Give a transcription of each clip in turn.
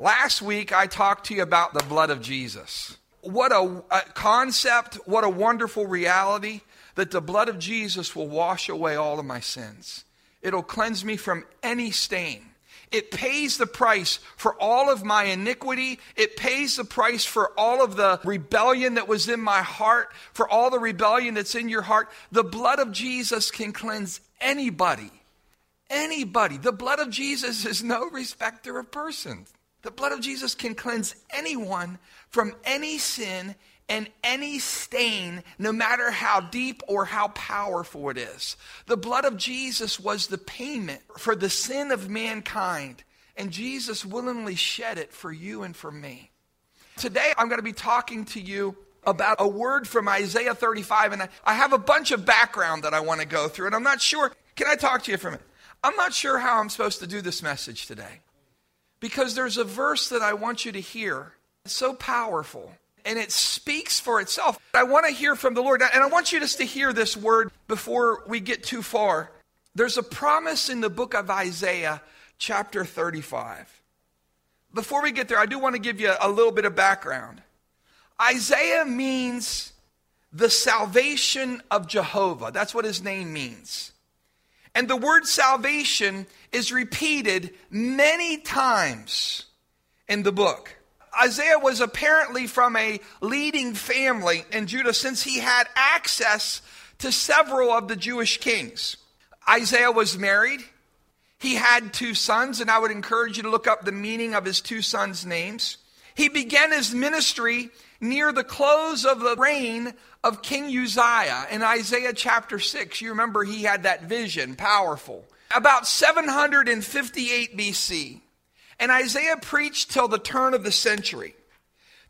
Last week, I talked to you about the blood of Jesus. What a, a, concept, what a wonderful reality that the blood of Jesus will wash away all of my sins. It'll cleanse me from any stain. It pays the price for all of my iniquity. It pays the price for all of the rebellion that was in my heart, for all the rebellion that's in your heart. The blood of Jesus can cleanse anybody. Anybody. The blood of Jesus is no respecter of persons. The blood of Jesus can cleanse anyone from any sin and any stain, no matter how deep or how powerful it is. The blood of Jesus was the payment for the sin of mankind, and Jesus willingly shed it for you and for me. Today, I'm going to be talking to you about a word from Isaiah 35, and I have a bunch of background that I want to go through, and I'm not sure. Can I talk to you for a minute? I'm not sure how I'm supposed to do this message today because there's a verse that I want you to hear. It's so powerful and it speaks for itself. I want to hear from the Lord, and I want you just to hear this word before we get too far. There's a promise in the book of Isaiah, chapter 35. Before we get there, I do want to give you a little bit of background. Isaiah means the salvation of Jehovah. That's what his name means. And the word salvation is repeated many times in the book. Isaiah was apparently from a leading family in Judah since he had access to several of the Jewish kings. Isaiah was married. He had two sons, and I would encourage you to look up the meaning of his two sons' names. He began his ministry near the close of the reign of King Uzziah in Isaiah chapter 6. You remember he had that vision, powerful. About 758 BC. And Isaiah preached till the turn of the century.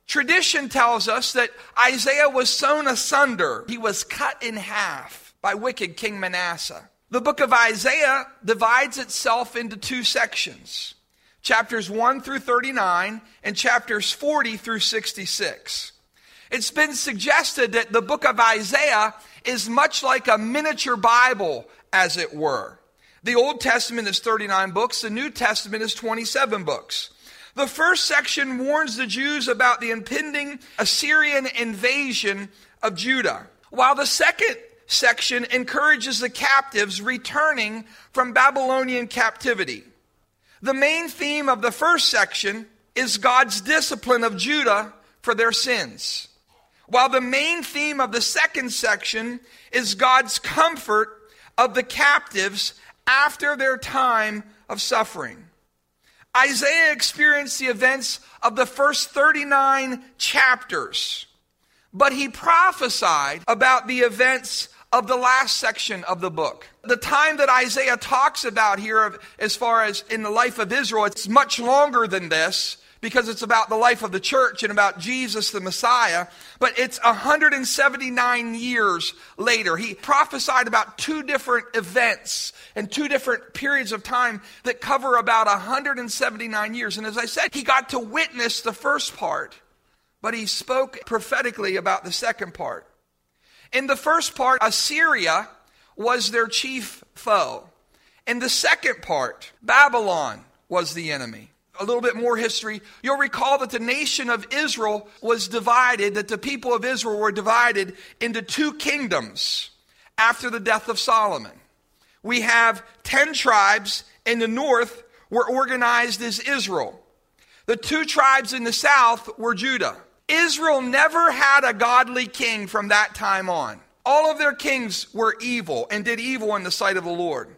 Tradition tells us that Isaiah was sewn asunder, he was cut in half by wicked King Manasseh. The book of Isaiah divides itself into two sections chapters 1 through 39 and chapters 40 through 66. It's been suggested that the book of Isaiah is much like a miniature Bible, as it were. The Old Testament is 39 books, the New Testament is 27 books. The first section warns the Jews about the impending Assyrian invasion of Judah, while the second section encourages the captives returning from Babylonian captivity. The main theme of the first section is God's discipline of Judah for their sins, while the main theme of the second section is God's comfort of the captives after their time of suffering. Isaiah experienced the events of the first 39 chapters, but he prophesied about the events of the last section of the book. The time that Isaiah talks about here, as far as in the life of Israel, it's much longer than this because it's about the life of the church and about Jesus the Messiah. But it's 179 years later. He prophesied about two different events and two different periods of time that cover about 179 years. And as I said, he got to witness the first part, but he spoke prophetically about the second part. In the first part, Assyria was their chief foe. In the second part, Babylon was the enemy a little bit more history, you'll recall that the nation of Israel was divided, that the people of Israel were divided into two kingdoms after the death of Solomon. We have 10 tribes in the north were organized as Israel. The two tribes in the south were Judah. Israel never had a godly king from that time on. All of their kings were evil and did evil in the sight of the Lord.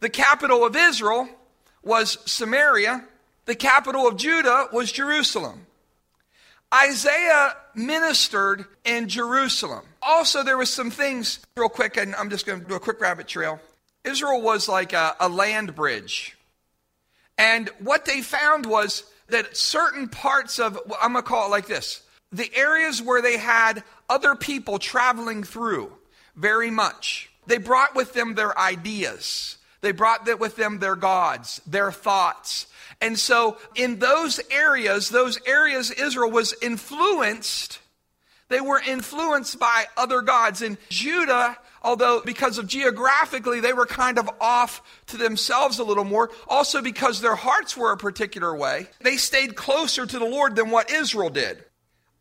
The capital of Israel was Samaria, the capital of Judah was Jerusalem. Isaiah ministered in Jerusalem. Also, there was some things, real quick, and I'm just going to do a quick rabbit trail. Israel was like a, a land bridge. And what they found was that certain parts of, I'm going to call it like this the areas where they had other people traveling through very much, they brought with them their ideas. They brought with them their gods, their thoughts, and so, in those areas, those areas Israel was influenced, they were influenced by other gods. And Judah, although because of geographically they were kind of off to themselves a little more, also because their hearts were a particular way, they stayed closer to the Lord than what Israel did.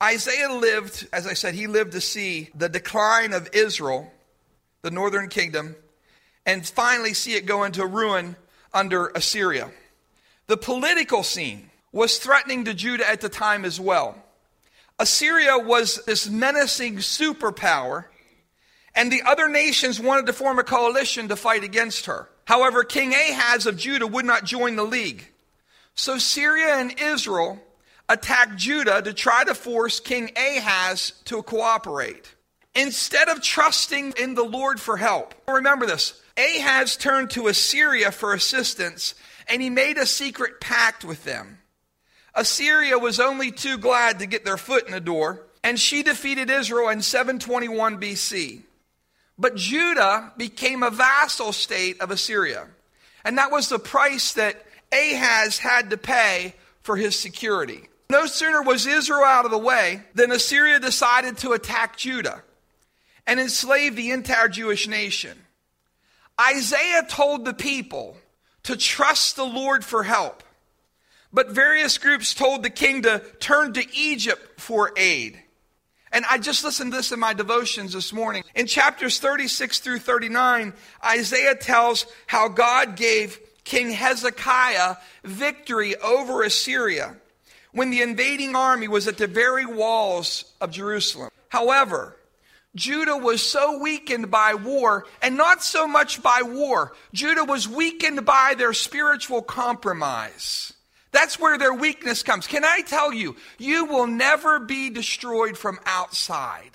Isaiah lived, as I said, he lived to see the decline of Israel, the northern kingdom, and finally see it go into ruin under Assyria. The political scene was threatening to Judah at the time as well. Assyria was this menacing superpower, and the other nations wanted to form a coalition to fight against her. However, King Ahaz of Judah would not join the league. So Syria and Israel attacked Judah to try to force King Ahaz to cooperate. Instead of trusting in the Lord for help, remember this Ahaz turned to Assyria for assistance and he made a secret pact with them. Assyria was only too glad to get their foot in the door, and she defeated Israel in 721 BC. But Judah became a vassal state of Assyria. And that was the price that Ahaz had to pay for his security. No sooner was Israel out of the way than Assyria decided to attack Judah and enslave the entire Jewish nation. Isaiah told the people to trust the Lord for help, but various groups told the king to turn to Egypt for aid. And I just listened to this in my devotions this morning. In chapters 36 through 39, Isaiah tells how God gave King Hezekiah victory over Assyria when the invading army was at the very walls of Jerusalem. However, Judah was so weakened by war, and not so much by war. Judah was weakened by their spiritual compromise. That's where their weakness comes. Can I tell you, you will never be destroyed from outside.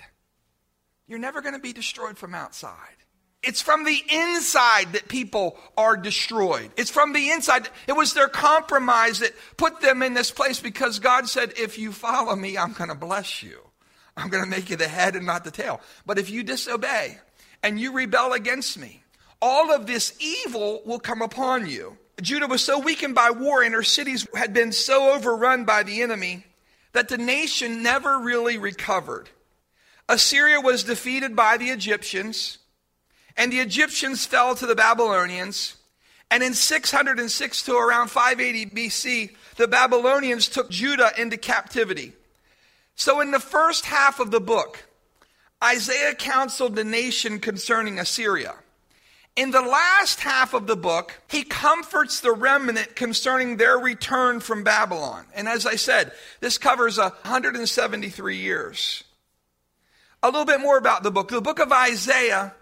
You're never going to be destroyed from outside. It's from the inside that people are destroyed. It's from the inside. It was their compromise that put them in this place because God said, if you follow me, I'm going to bless you. I'm going to make you the head and not the tail. But if you disobey and you rebel against me, all of this evil will come upon you. Judah was so weakened by war and her cities had been so overrun by the enemy that the nation never really recovered. Assyria was defeated by the Egyptians, and the Egyptians fell to the Babylonians. And in 606 to around 580 BC, the Babylonians took Judah into captivity. So, in the first half of the book, Isaiah counseled the nation concerning Assyria. In the last half of the book, he comforts the remnant concerning their return from Babylon. And as I said, this covers 173 years. A little bit more about the book. The book of Isaiah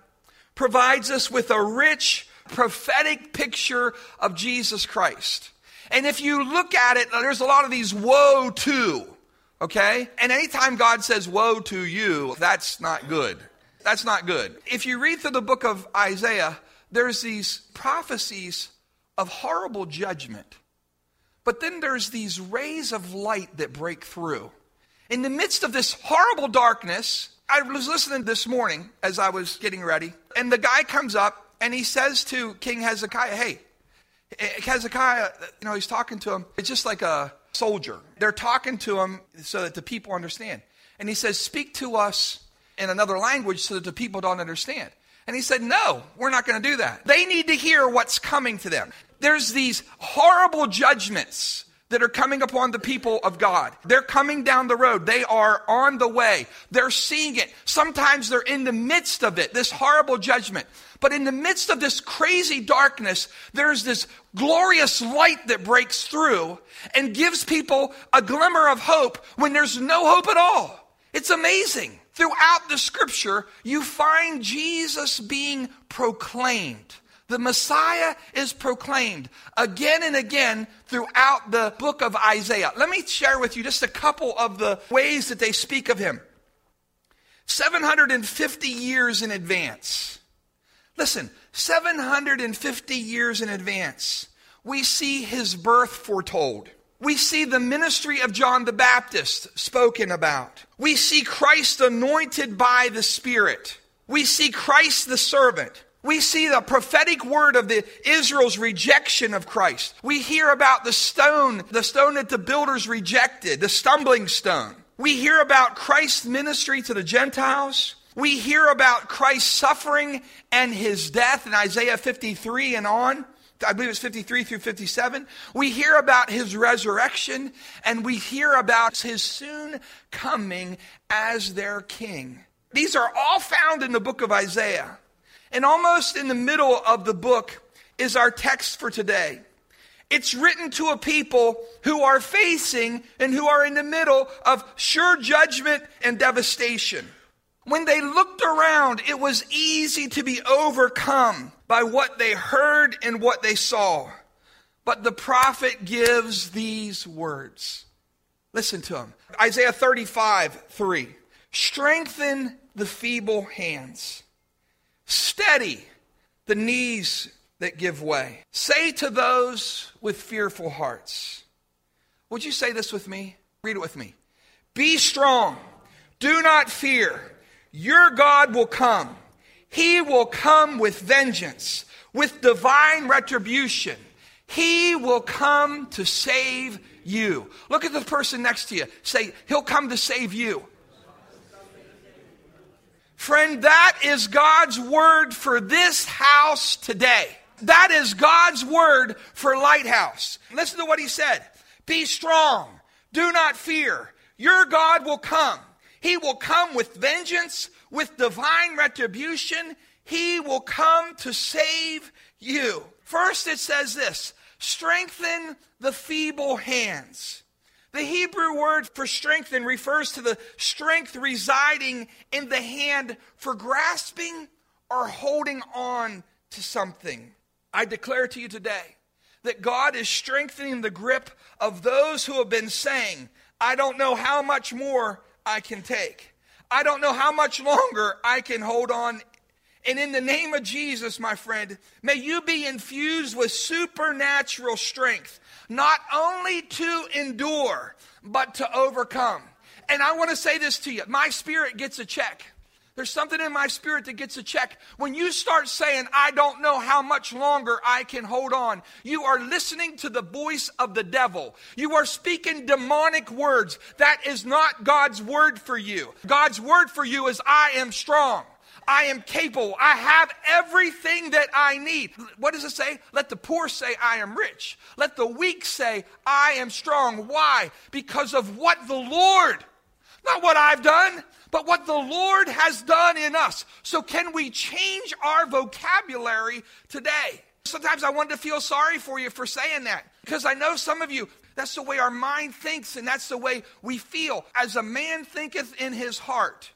provides us with a rich prophetic picture of Jesus Christ. And if you look at it, there's a lot of these woe to Okay? And anytime God says, woe to you, that's not good. That's not good. If you read through the book of Isaiah, there's these prophecies of horrible judgment. But then there's these rays of light that break through. In the midst of this horrible darkness, I was listening this morning as I was getting ready, and the guy comes up and he says to King Hezekiah, Hey, Hezekiah, you know, he's talking to him. It's just like a soldier. They're talking to him so that the people understand. And he says, Speak to us in another language so that the people don't understand. And he said, No, we're not going to do that. They need to hear what's coming to them. There's these horrible judgments that are coming upon the people of God. They're coming down the road. They are on the way. They're seeing it. Sometimes they're in the midst of it, this horrible judgment. But in the midst of this crazy darkness, there's this glorious light that breaks through and gives people a glimmer of hope when there's no hope at all. It's amazing. Throughout the scripture, you find Jesus being proclaimed. The Messiah is proclaimed again and again throughout the book of Isaiah. Let me share with you just a couple of the ways that they speak of him. 750 years in advance Listen, 750 years in advance, we see his birth foretold. We see the ministry of John the Baptist spoken about. We see Christ anointed by the Spirit. We see Christ the servant. We see the prophetic word of the Israel's rejection of Christ. We hear about the stone, the stone that the builders rejected, the stumbling stone. We hear about Christ's ministry to the Gentiles. We hear about Christ's suffering and his death in Isaiah 53 and on. I believe it's 53 through 57. We hear about his resurrection and we hear about his soon coming as their king. These are all found in the book of Isaiah. And almost in the middle of the book is our text for today. It's written to a people who are facing and who are in the middle of sure judgment and devastation. When they looked around, it was easy to be overcome by what they heard and what they saw. But the prophet gives these words. Listen to them. Isaiah 35, 3. Strengthen the feeble hands. Steady the knees that give way. Say to those with fearful hearts. Would you say this with me? Read it with me. Be strong. Do not fear. Your God will come. He will come with vengeance, with divine retribution. He will come to save you. Look at the person next to you. Say, He'll come to save you. Friend, that is God's word for this house today. That is God's word for Lighthouse. Listen to what he said Be strong, do not fear. Your God will come. He will come with vengeance, with divine retribution. He will come to save you. First, it says this strengthen the feeble hands. The Hebrew word for strengthen refers to the strength residing in the hand for grasping or holding on to something. I declare to you today that God is strengthening the grip of those who have been saying, I don't know how much more I can take. I don't know how much longer I can hold on. And in the name of Jesus, my friend, may you be infused with supernatural strength, not only to endure, but to overcome. And I want to say this to you my spirit gets a check. There's something in my spirit that gets a check. When you start saying, I don't know how much longer I can hold on, you are listening to the voice of the devil. You are speaking demonic words. That is not God's word for you. God's word for you is, I am strong. I am capable. I have everything that I need. What does it say? Let the poor say, I am rich. Let the weak say, I am strong. Why? Because of what the Lord, not what I've done, but what the Lord has done in us. So, can we change our vocabulary today? Sometimes I want to feel sorry for you for saying that because I know some of you, that's the way our mind thinks and that's the way we feel. As a man thinketh in his heart,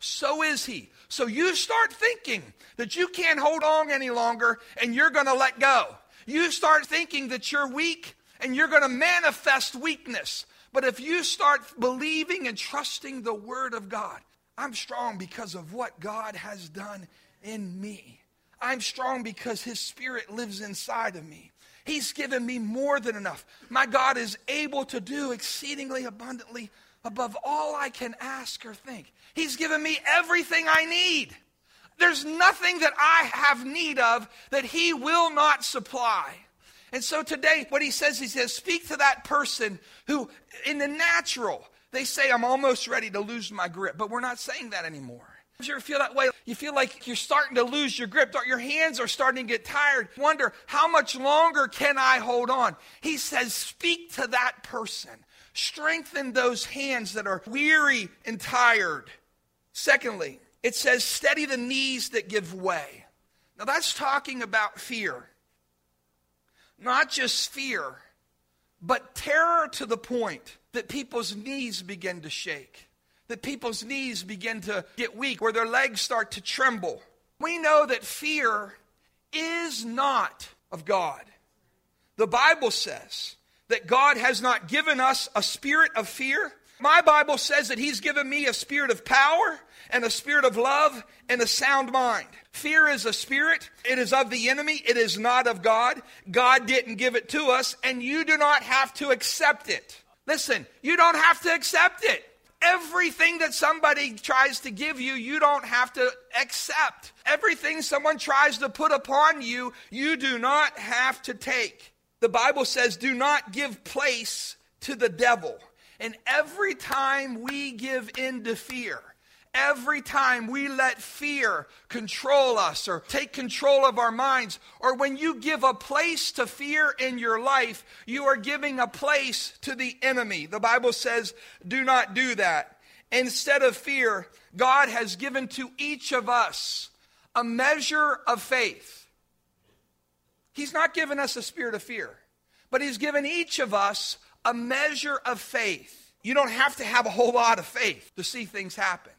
so is he. So you start thinking that you can't hold on any longer and you're going to let go. You start thinking that you're weak and you're going to manifest weakness. But if you start believing and trusting the Word of God, I'm strong because of what God has done in me. I'm strong because His Spirit lives inside of me. He's given me more than enough. My God is able to do exceedingly abundantly above all I can ask or think. He's given me everything I need. There's nothing that I have need of that He will not supply. And so today, what he says, he says, speak to that person who, in the natural, they say, I'm almost ready to lose my grip. But we're not saying that anymore. You ever feel that way? You feel like you're starting to lose your grip. Your hands are starting to get tired. Wonder, how much longer can I hold on? He says, speak to that person. Strengthen those hands that are weary and tired. Secondly, it says, steady the knees that give way. Now that's talking about fear not just fear, but terror to the point that people's knees begin to shake, that people's knees begin to get weak, where their legs start to tremble. We know that fear is not of God. The Bible says that God has not given us a spirit of fear. My Bible says that He's given me a spirit of power and a spirit of love and a sound mind. Fear is a spirit. It is of the enemy. It is not of God. God didn't give it to us, and you do not have to accept it. Listen, you don't have to accept it. Everything that somebody tries to give you, you don't have to accept. Everything someone tries to put upon you, you do not have to take. The Bible says, do not give place to the devil. And every time we give in to fear, Every time we let fear control us or take control of our minds, or when you give a place to fear in your life, you are giving a place to the enemy. The Bible says, do not do that. Instead of fear, God has given to each of us a measure of faith. He's not given us a spirit of fear, but He's given each of us a measure of faith. You don't have to have a whole lot of faith to see things happen.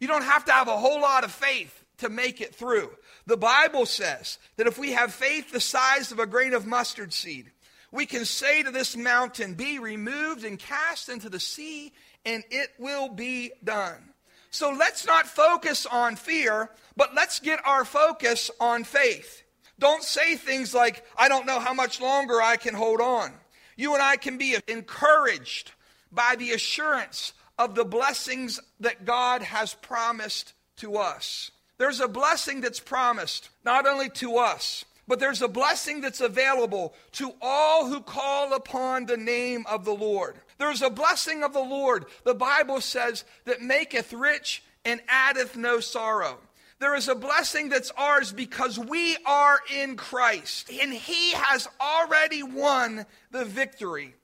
You don't have to have a whole lot of faith to make it through. The Bible says that if we have faith the size of a grain of mustard seed, we can say to this mountain, Be removed and cast into the sea, and it will be done. So let's not focus on fear, but let's get our focus on faith. Don't say things like, I don't know how much longer I can hold on. You and I can be encouraged by the assurance of the blessings that God has promised to us. There's a blessing that's promised not only to us, but there's a blessing that's available to all who call upon the name of the Lord. There's a blessing of the Lord, the Bible says, that maketh rich and addeth no sorrow. There is a blessing that's ours because we are in Christ, and He has already won the victory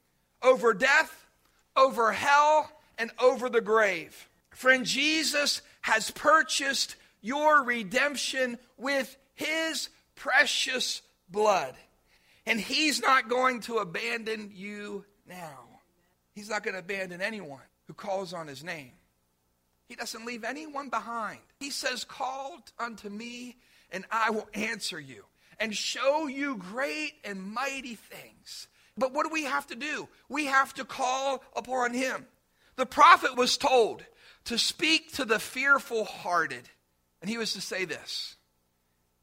over death, over hell, and over the grave. Friend, Jesus has purchased your redemption with his precious blood. And he's not going to abandon you now. He's not going to abandon anyone who calls on his name. He doesn't leave anyone behind. He says, Call unto me, and I will answer you and show you great and mighty things. But what do we have to do? We have to call upon him. The prophet was told to speak to the fearful hearted. And he was to say this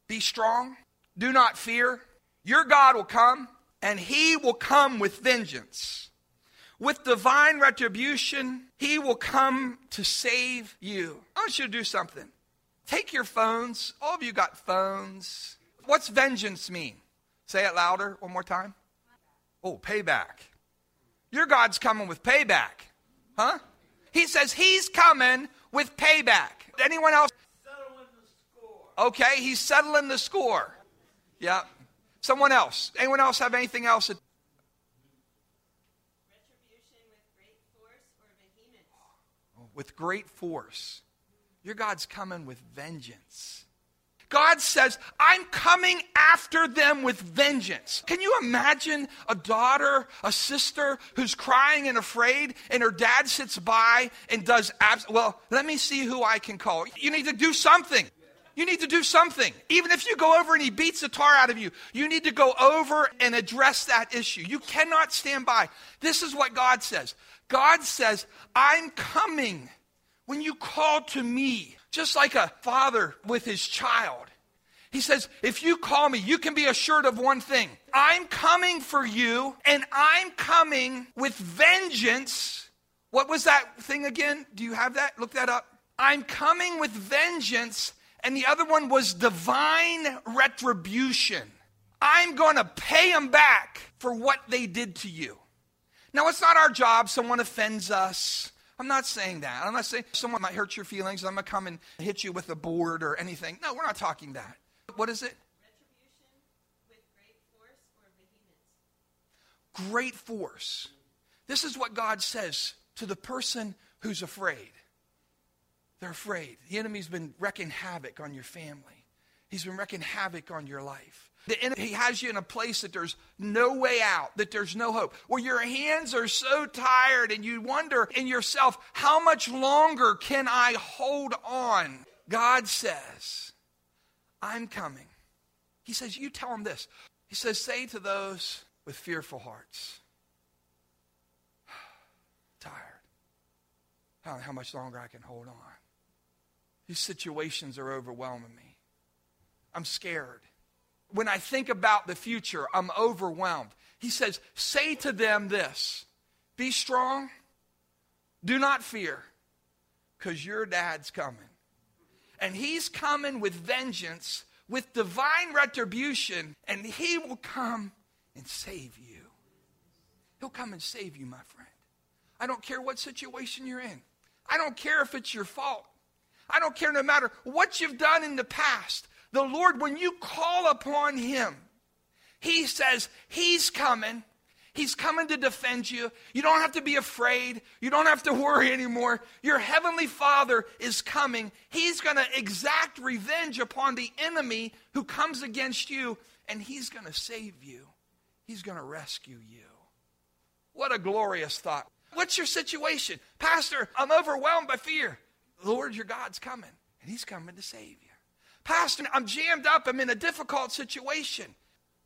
Be strong, do not fear. Your God will come, and he will come with vengeance. With divine retribution, he will come to save you. I want you to do something. Take your phones. All of you got phones. What's vengeance mean? Say it louder one more time. Oh, payback. Your God's coming with payback. Huh? He says he's coming with payback. Anyone else? Okay, he's settling the score. Yeah. Someone else. Anyone else have anything else? With great force. Your God's coming with vengeance. God says, I'm coming after them with vengeance. Can you imagine a daughter, a sister who's crying and afraid, and her dad sits by and does, abs- well, let me see who I can call. You need to do something. You need to do something. Even if you go over and he beats the tar out of you, you need to go over and address that issue. You cannot stand by. This is what God says God says, I'm coming when you call to me just like a father with his child. He says, if you call me, you can be assured of one thing I'm coming for you, and I'm coming with vengeance. What was that thing again? Do you have that? Look that up. I'm coming with vengeance, and the other one was divine retribution. I'm going to pay them back for what they did to you. Now, it's not our job. Someone offends us. I'm not saying that. I'm not saying someone might hurt your feelings. I'm going to come and hit you with a board or anything. No, we're not talking that. What is it? Great force, great force. This is what God says to the person who's afraid. They're afraid. The enemy's been wrecking havoc on your family, he's been wrecking havoc on your life. The enemy has you in a place that there's no way out, that there's no hope, where your hands are so tired and you wonder in yourself, how much longer can I hold on? God says, I'm coming. He says, You tell him this. He says, Say to those with fearful hearts, tired. I how much longer I can hold on. These situations are overwhelming me. I'm scared when I think about the future, I'm overwhelmed. He says, Say to them this be strong, do not fear, because your dad's coming. And he's coming with vengeance, with divine retribution, and he will come and save you. He'll come and save you, my friend. I don't care what situation you're in, I don't care if it's your fault. I don't care no matter what you've done in the past. The Lord, when you call upon Him, He says He's coming. He's coming to defend you. You don't have to be afraid. You don't have to worry anymore. Your heavenly Father is coming. He's going to exact revenge upon the enemy who comes against you, and He's going to save you. He's going to rescue you. What a glorious thought. What's your situation? Pastor, I'm overwhelmed by fear. Lord your God's coming, and He's coming to save you. Pastor, I'm jammed up. I'm in a difficult situation.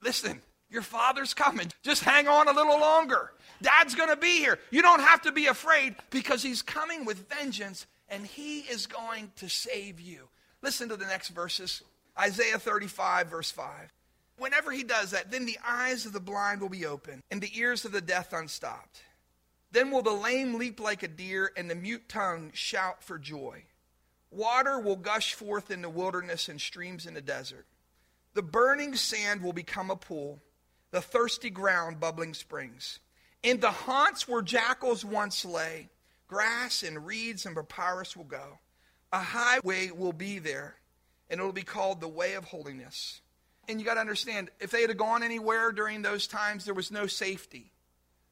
Listen, your father's coming. Just hang on a little longer. Dad's going to be here. You don't have to be afraid because he's coming with vengeance and he is going to save you. Listen to the next verses Isaiah 35, verse 5. Whenever he does that, then the eyes of the blind will be open and the ears of the deaf unstopped. Then will the lame leap like a deer and the mute tongue shout for joy. Water will gush forth in the wilderness and streams in the desert. The burning sand will become a pool the thirsty ground bubbling springs. In the haunts where jackals once lay, grass and reeds and papyrus will go. A highway will be there, and it'll be called the way of holiness. And you got to understand, if they had gone anywhere during those times, there was no safety,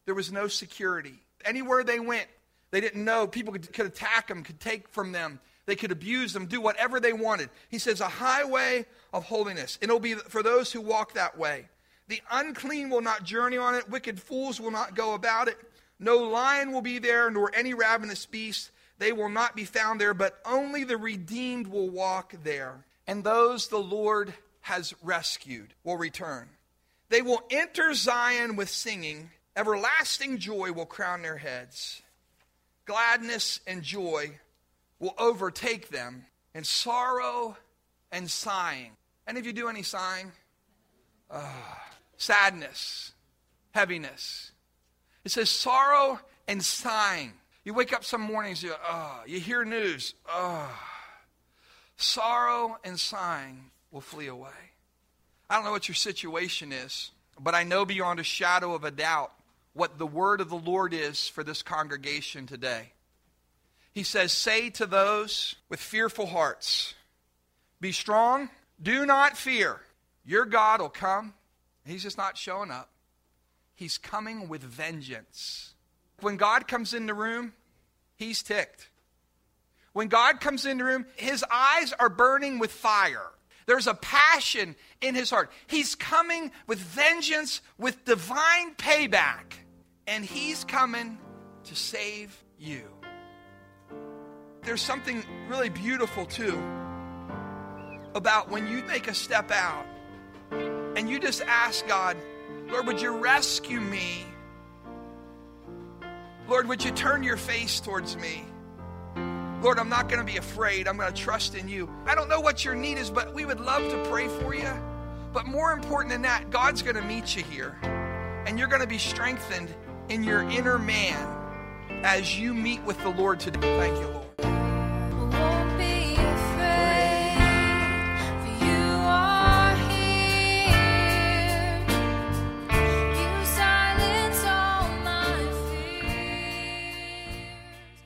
there was no security. Anywhere they went, they didn't know. People could, could attack them, could take from them. They could abuse them, do whatever they wanted. He says, a highway of holiness. It'll be for those who walk that way. The unclean will not journey on it, wicked fools will not go about it. No lion will be there, nor any ravenous beast. They will not be found there, but only the redeemed will walk there. And those the Lord has rescued will return. They will enter Zion with singing. Everlasting joy will crown their heads. Gladness and joy will overtake them, and sorrow and sighing. Any of you do any sighing? Ah sadness, heaviness. It says sorrow and sighing. You wake up some mornings, you, oh, you hear news, oh, sorrow and sighing will flee away. I don't know what your situation is, but I know beyond a shadow of a doubt what the word of the Lord is for this congregation today. He says, Say to those with fearful hearts, Be strong, do not fear. Your God will come He's just not showing up. He's coming with vengeance. When God comes in the room, he's ticked. When God comes in the room, his eyes are burning with fire. There's a passion in his heart. He's coming with vengeance, with divine payback. And he's coming to save you. There's something really beautiful, too, about when you make a step out and you just ask God, Lord, would you rescue me? Lord, would you turn your face towards me? Lord, I'm not going to be afraid. I'm going to trust in you. I don't know what your need is, but we would love to pray for you. But more important than that, God's going to meet you here. And you're going to be strengthened in your inner man as you meet with the Lord today. Thank you, Lord.